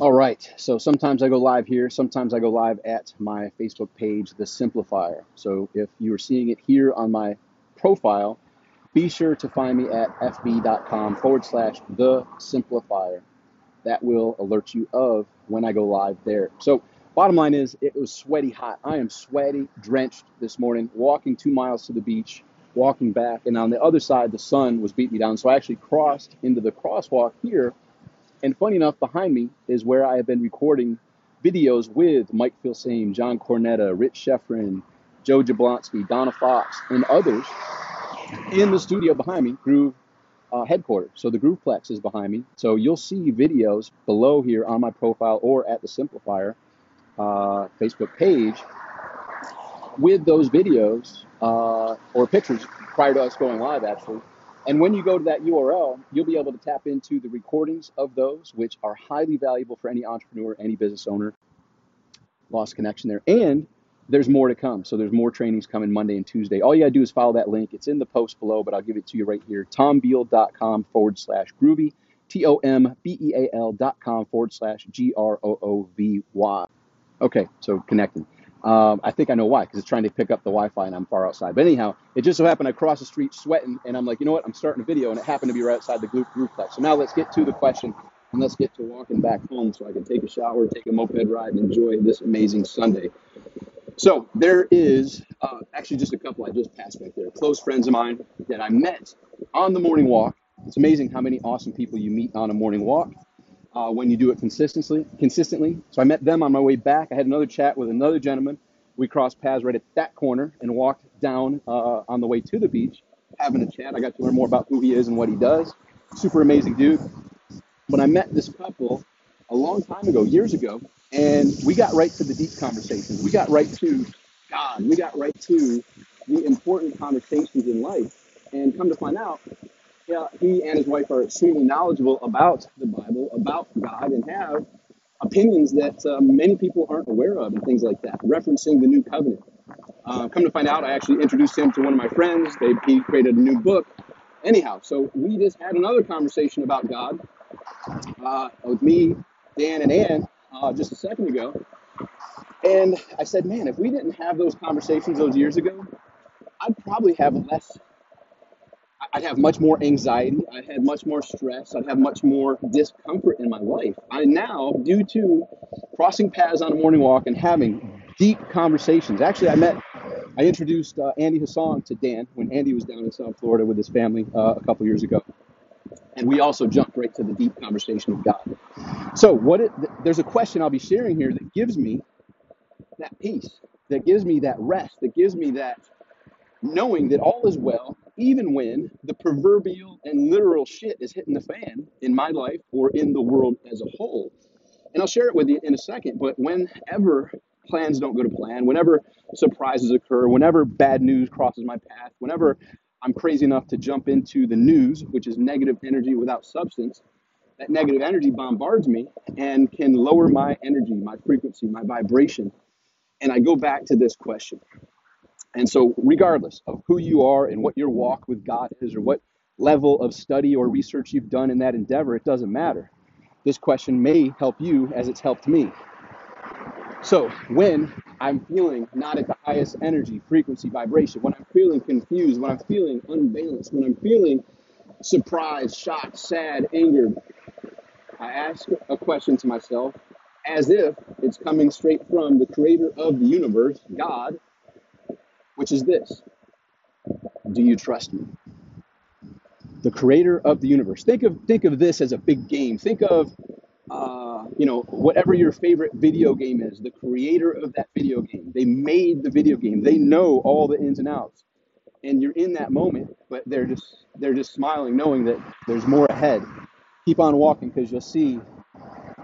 All right. So sometimes I go live here. Sometimes I go live at my Facebook page, The Simplifier. So if you are seeing it here on my profile, be sure to find me at fb.com forward slash The Simplifier. That will alert you of when I go live there. So bottom line is, it was sweaty hot. I am sweaty, drenched this morning, walking two miles to the beach, walking back, and on the other side, the sun was beating me down. So I actually crossed into the crosswalk here and funny enough, behind me is where I have been recording videos with Mike Filsaime, John Cornetta, Rich Schefren, Joe Jablonski, Donna Fox, and others in the studio behind me, Groove uh, headquarters. So the Grooveplex is behind me. So you'll see videos below here on my profile or at the Simplifier uh, Facebook page with those videos uh, or pictures prior to us going live, actually, and when you go to that URL, you'll be able to tap into the recordings of those, which are highly valuable for any entrepreneur, any business owner. Lost connection there. And there's more to come. So there's more trainings coming Monday and Tuesday. All you gotta do is follow that link. It's in the post below, but I'll give it to you right here. tombeal.com forward slash groovy. T O M B E A L dot com forward slash G R O O V Y. Okay, so connecting. Um, I think I know why, because it's trying to pick up the Wi-Fi and I'm far outside. But anyhow, it just so happened I crossed the street sweating, and I'm like, you know what? I'm starting a video, and it happened to be right outside the group Grooveplex. So now let's get to the question, and let's get to walking back home so I can take a shower, take a moped ride, and enjoy this amazing Sunday. So there is uh, actually just a couple I just passed back there, close friends of mine that I met on the morning walk. It's amazing how many awesome people you meet on a morning walk uh, when you do it consistently. Consistently. So I met them on my way back. I had another chat with another gentleman. We crossed paths right at that corner and walked down uh, on the way to the beach, having a chat. I got to learn more about who he is and what he does. Super amazing dude. When I met this couple a long time ago, years ago, and we got right to the deep conversations. We got right to God. We got right to the important conversations in life. And come to find out, he and his wife are extremely knowledgeable about the Bible, about God, and have opinions that uh, many people aren't aware of and things like that, referencing the new covenant. Uh, come to find out, I actually introduced him to one of my friends. They, he created a new book. Anyhow, so we just had another conversation about God uh, with me, Dan, and Ann uh, just a second ago. And I said, man, if we didn't have those conversations those years ago, I'd probably have less I'd have much more anxiety. I'd have much more stress. I'd have much more discomfort in my life. I now, due to crossing paths on a morning walk and having deep conversations, actually, I met, I introduced uh, Andy Hassan to Dan when Andy was down in South Florida with his family uh, a couple years ago. And we also jumped right to the deep conversation of God. So, what it, there's a question I'll be sharing here that gives me that peace, that gives me that rest, that gives me that knowing that all is well, even when the proverbial and literal shit is hitting the fan in my life or in the world as a whole. And I'll share it with you in a second, but whenever plans don't go to plan, whenever surprises occur, whenever bad news crosses my path, whenever I'm crazy enough to jump into the news, which is negative energy without substance, that negative energy bombards me and can lower my energy, my frequency, my vibration. And I go back to this question and so, regardless of who you are and what your walk with God is, or what level of study or research you've done in that endeavor, it doesn't matter. This question may help you as it's helped me. So, when I'm feeling not at the highest energy, frequency, vibration, when I'm feeling confused, when I'm feeling unbalanced, when I'm feeling surprised, shocked, sad, angered, I ask a question to myself as if it's coming straight from the creator of the universe, God, which is this Do you trust me? The creator of the universe. Think of, think of this as a big game. Think of, uh, you know, whatever your favorite video game is, the creator of that video game. They made the video game, they know all the ins and outs. And you're in that moment, but they're just they're just smiling, knowing that there's more ahead. Keep on walking because you'll see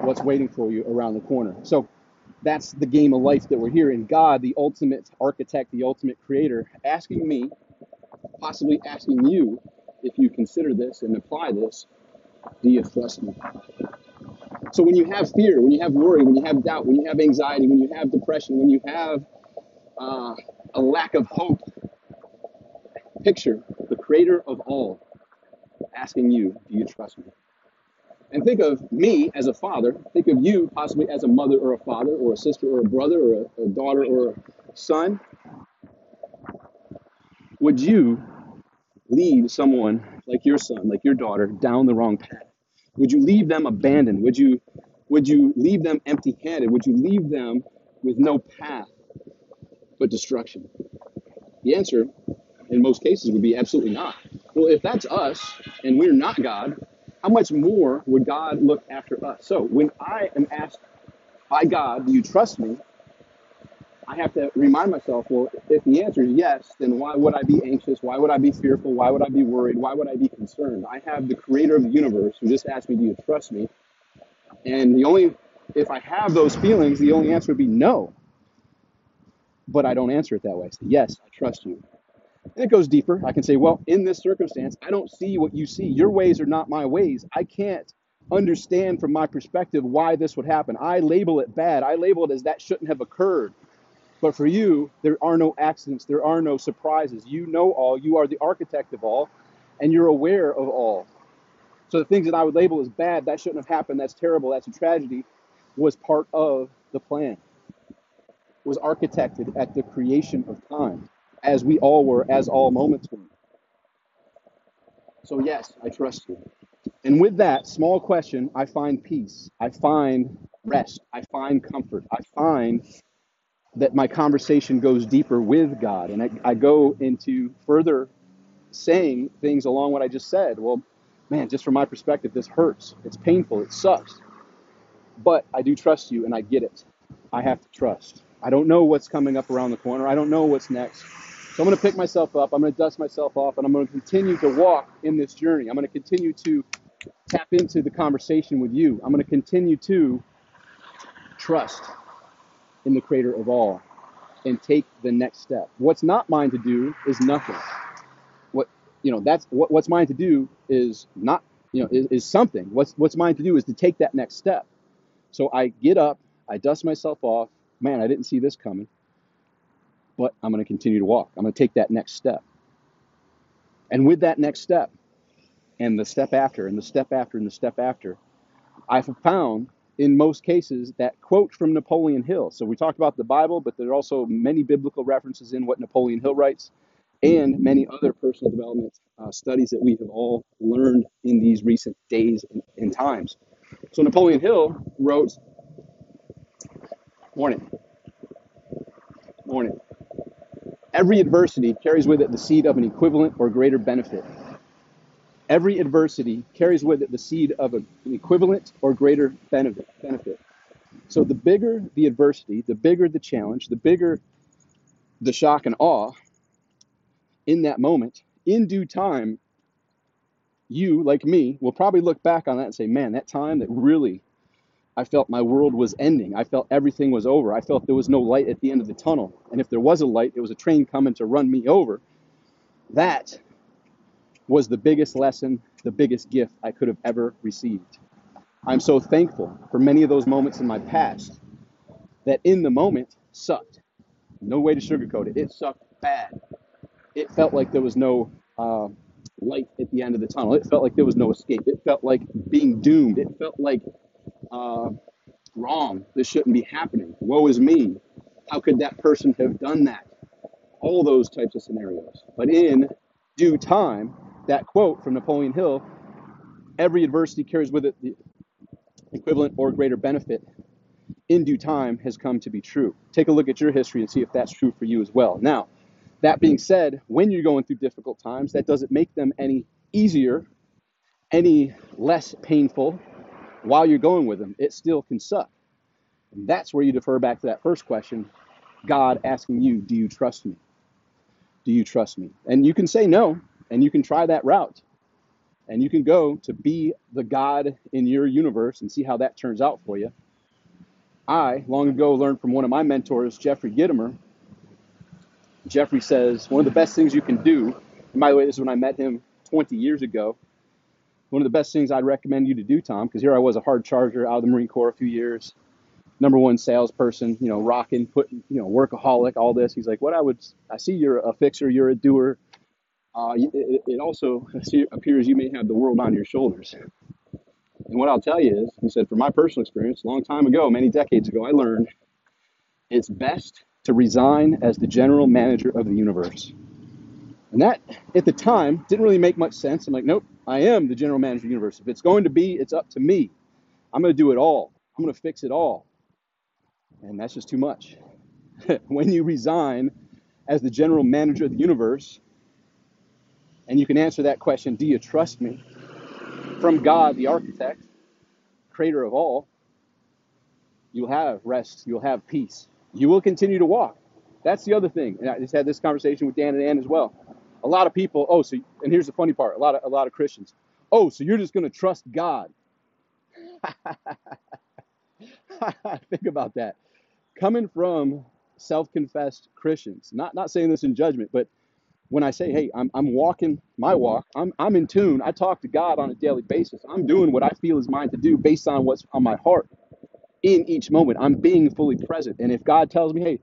what's waiting for you around the corner. So that's the game of life that we're here in God, the ultimate architect, the ultimate creator, asking me, possibly asking you, if you consider this and apply this, do you trust me? So when you have fear, when you have worry, when you have doubt, when you have anxiety, when you have depression, when you have uh, a lack of hope, picture the creator of all asking you, do you trust me? And think of me as a father. Think of you possibly as a mother or a father or a sister or a brother or a, a daughter or a son. Would you lead someone like your son, like your daughter, down the wrong path? Would you leave them abandoned? Would you would you leave them empty-handed? Would you leave them with no path but destruction? The answer in most cases would be absolutely not. Well, if that's us and we're not God, how much more would God look after us? So when I am asked by God, do you trust me? I have to remind myself, well, if the answer is yes, then why would I be anxious? Why would I be fearful? Why would I be worried? Why would I be concerned? I have the creator of the universe who just asked me, do you trust me? And the only, if I have those feelings, the only answer would be no. But I don't answer it that way. Say, yes, I trust you. And it goes deeper. I can say, well, in this circumstance, I don't see what you see. Your ways are not my ways. I can't understand from my perspective why this would happen. I label it bad. I label it as that shouldn't have occurred. But for you, there are no accidents, there are no surprises. You know all, you are the architect of all, and you're aware of all. So the things that I would label as bad, that shouldn't have happened, that's terrible, that's a tragedy, was part of the plan, was architected at the creation of time, as we all were, as all moments were. So yes, I trust you. And with that small question, I find peace. I find rest. I find comfort. I find that my conversation goes deeper with God. And I, I go into further saying things along what I just said. Well, man, just from my perspective, this hurts. It's painful. It sucks. But I do trust you and I get it. I have to trust. I don't know what's coming up around the corner. I don't know what's next. So I'm going to pick myself up. I'm going to dust myself off and I'm going to continue to walk in this journey. I'm going to continue to tap into the conversation with you. I'm going to continue to trust in the creator of all and take the next step. What's not mine to do is nothing. What you know, that's what, what's mine to do is not, you know, is, is something. What's what's mine to do is to take that next step. So I get up, I dust myself off. Man, I didn't see this coming, but I'm going to continue to walk. I'm going to take that next step. And with that next step, and the step after, and the step after, and the step after, I've found in most cases that quote from Napoleon Hill. So we talked about the Bible, but there are also many biblical references in what Napoleon Hill writes and many other personal development uh, studies that we have all learned in these recent days and, and times. So Napoleon Hill wrote, Morning, morning. Every adversity carries with it the seed of an equivalent or greater benefit. Every adversity carries with it the seed of an equivalent or greater benefit. So the bigger the adversity, the bigger the challenge, the bigger the shock and awe in that moment, in due time, you, like me, will probably look back on that and say, man, that time that really I felt my world was ending. I felt everything was over. I felt there was no light at the end of the tunnel. And if there was a light, it was a train coming to run me over. That was the biggest lesson, the biggest gift I could have ever received. I'm so thankful for many of those moments in my past that in the moment sucked. No way to sugarcoat it. It sucked bad. It felt like there was no uh, light at the end of the tunnel. It felt like there was no escape. It felt like being doomed. It felt like uh, wrong. This shouldn't be happening. Woe is me. How could that person have done that? All those types of scenarios. But in due time, that quote from Napoleon Hill every adversity carries with it the equivalent or greater benefit in due time has come to be true. Take a look at your history and see if that's true for you as well. Now, that being said, when you're going through difficult times, that doesn't make them any easier, any less painful while you're going with them. It still can suck. And that's where you defer back to that first question God asking you, Do you trust me? Do you trust me? And you can say no, and you can try that route. And you can go to be the God in your universe and see how that turns out for you. I, long ago, learned from one of my mentors, Jeffrey Gitomer. Jeffrey says, one of the best things you can do, and by the way, this is when I met him 20 years ago. One of the best things I'd recommend you to do, Tom, because here I was a hard charger out of the Marine Corps a few years, number one salesperson, you know, rocking, putting, you know, workaholic, all this. He's like, what I would, I see you're a fixer, you're a doer. Uh, it, it also appears you may have the world on your shoulders. And what I'll tell you is, he said, from my personal experience, a long time ago, many decades ago, I learned it's best to resign as the general manager of the universe. And that, at the time, didn't really make much sense. I'm like, nope, I am the general manager of the universe. If it's going to be, it's up to me. I'm going to do it all. I'm going to fix it all. And that's just too much. when you resign as the general manager of the universe, and you can answer that question, do you trust me? From God, the architect, creator of all, you'll have rest, you'll have peace. You will continue to walk. That's the other thing. And I just had this conversation with Dan and Ann as well. A lot of people, oh, so and here's the funny part, a lot of a lot of Christians. Oh, so you're just gonna trust God. Think about that. Coming from self-confessed Christians, not not saying this in judgment, but when I say, hey, I'm, I'm walking my walk, I'm, I'm in tune. I talk to God on a daily basis. I'm doing what I feel is mine to do based on what's on my heart in each moment. I'm being fully present. And if God tells me, hey,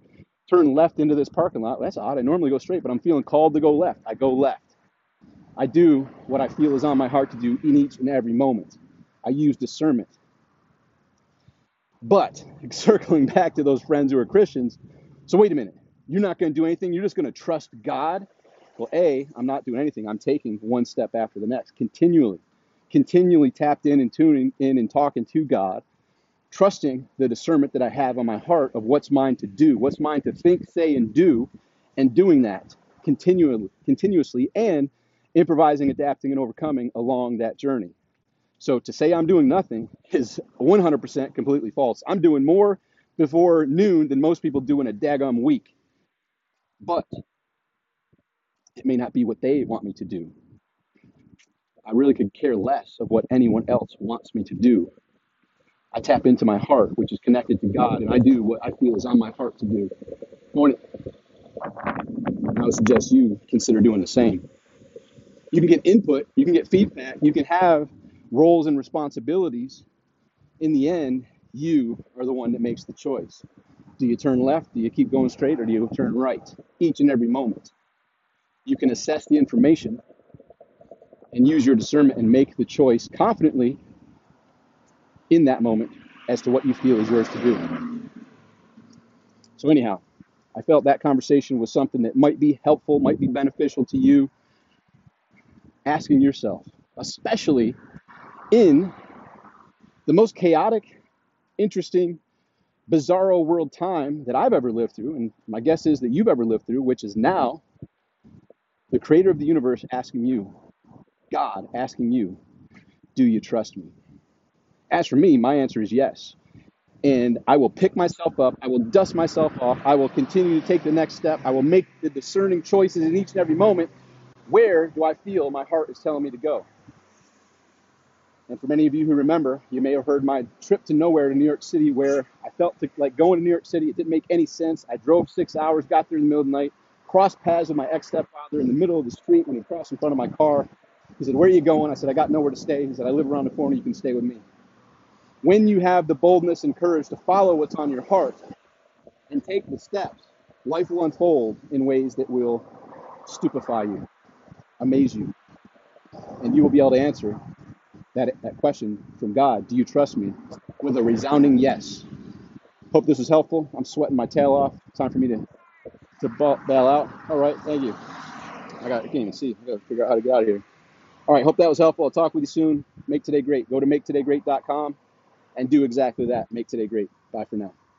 turn left into this parking lot, that's odd. I normally go straight, but I'm feeling called to go left. I go left. I do what I feel is on my heart to do in each and every moment. I use discernment. But circling back to those friends who are Christians, so wait a minute. You're not going to do anything. You're just going to trust God well, A, I'm not doing anything. I'm taking one step after the next, continually, continually tapped in and tuning in and talking to God, trusting the discernment that I have on my heart of what's mine to do, what's mine to think, say, and do, and doing that continually, continuously, and improvising, adapting, and overcoming along that journey. So to say I'm doing nothing is 100% completely false. I'm doing more before noon than most people do in a daggum week. But it may not be what they want me to do. I really could care less of what anyone else wants me to do. I tap into my heart, which is connected to God, and I do what I feel is on my heart to do. Morning. I would suggest you consider doing the same. You can get input, you can get feedback, you can have roles and responsibilities. In the end, you are the one that makes the choice. Do you turn left? Do you keep going straight? Or do you turn right? Each and every moment you can assess the information and use your discernment and make the choice confidently in that moment as to what you feel is yours to do. So, anyhow, I felt that conversation was something that might be helpful, might be beneficial to you. Asking yourself, especially in the most chaotic, interesting, bizarro world time that I've ever lived through, and my guess is that you've ever lived through, which is now the creator of the universe asking you, God asking you, do you trust me? As for me, my answer is yes. And I will pick myself up. I will dust myself off. I will continue to take the next step. I will make the discerning choices in each and every moment. Where do I feel my heart is telling me to go? And for many of you who remember, you may have heard my trip to nowhere to New York City, where I felt like going to New York City. It didn't make any sense. I drove six hours, got there in the middle of the night, crossed paths with my ex stepfather in the middle of the street when he crossed in front of my car. He said, Where are you going? I said, I got nowhere to stay. He said, I live around the corner. You can stay with me. When you have the boldness and courage to follow what's on your heart and take the steps, life will unfold in ways that will stupefy you, amaze you, and you will be able to answer that, that question from God Do you trust me? with a resounding yes. Hope this was helpful. I'm sweating my tail off. Time for me to to bail out. All right, thank you. I got I can't even see. I gotta figure out how to get out of here. All right, hope that was helpful. I'll talk with you soon. Make today great. Go to maketodaygreat.com and do exactly that. Make today great. Bye for now.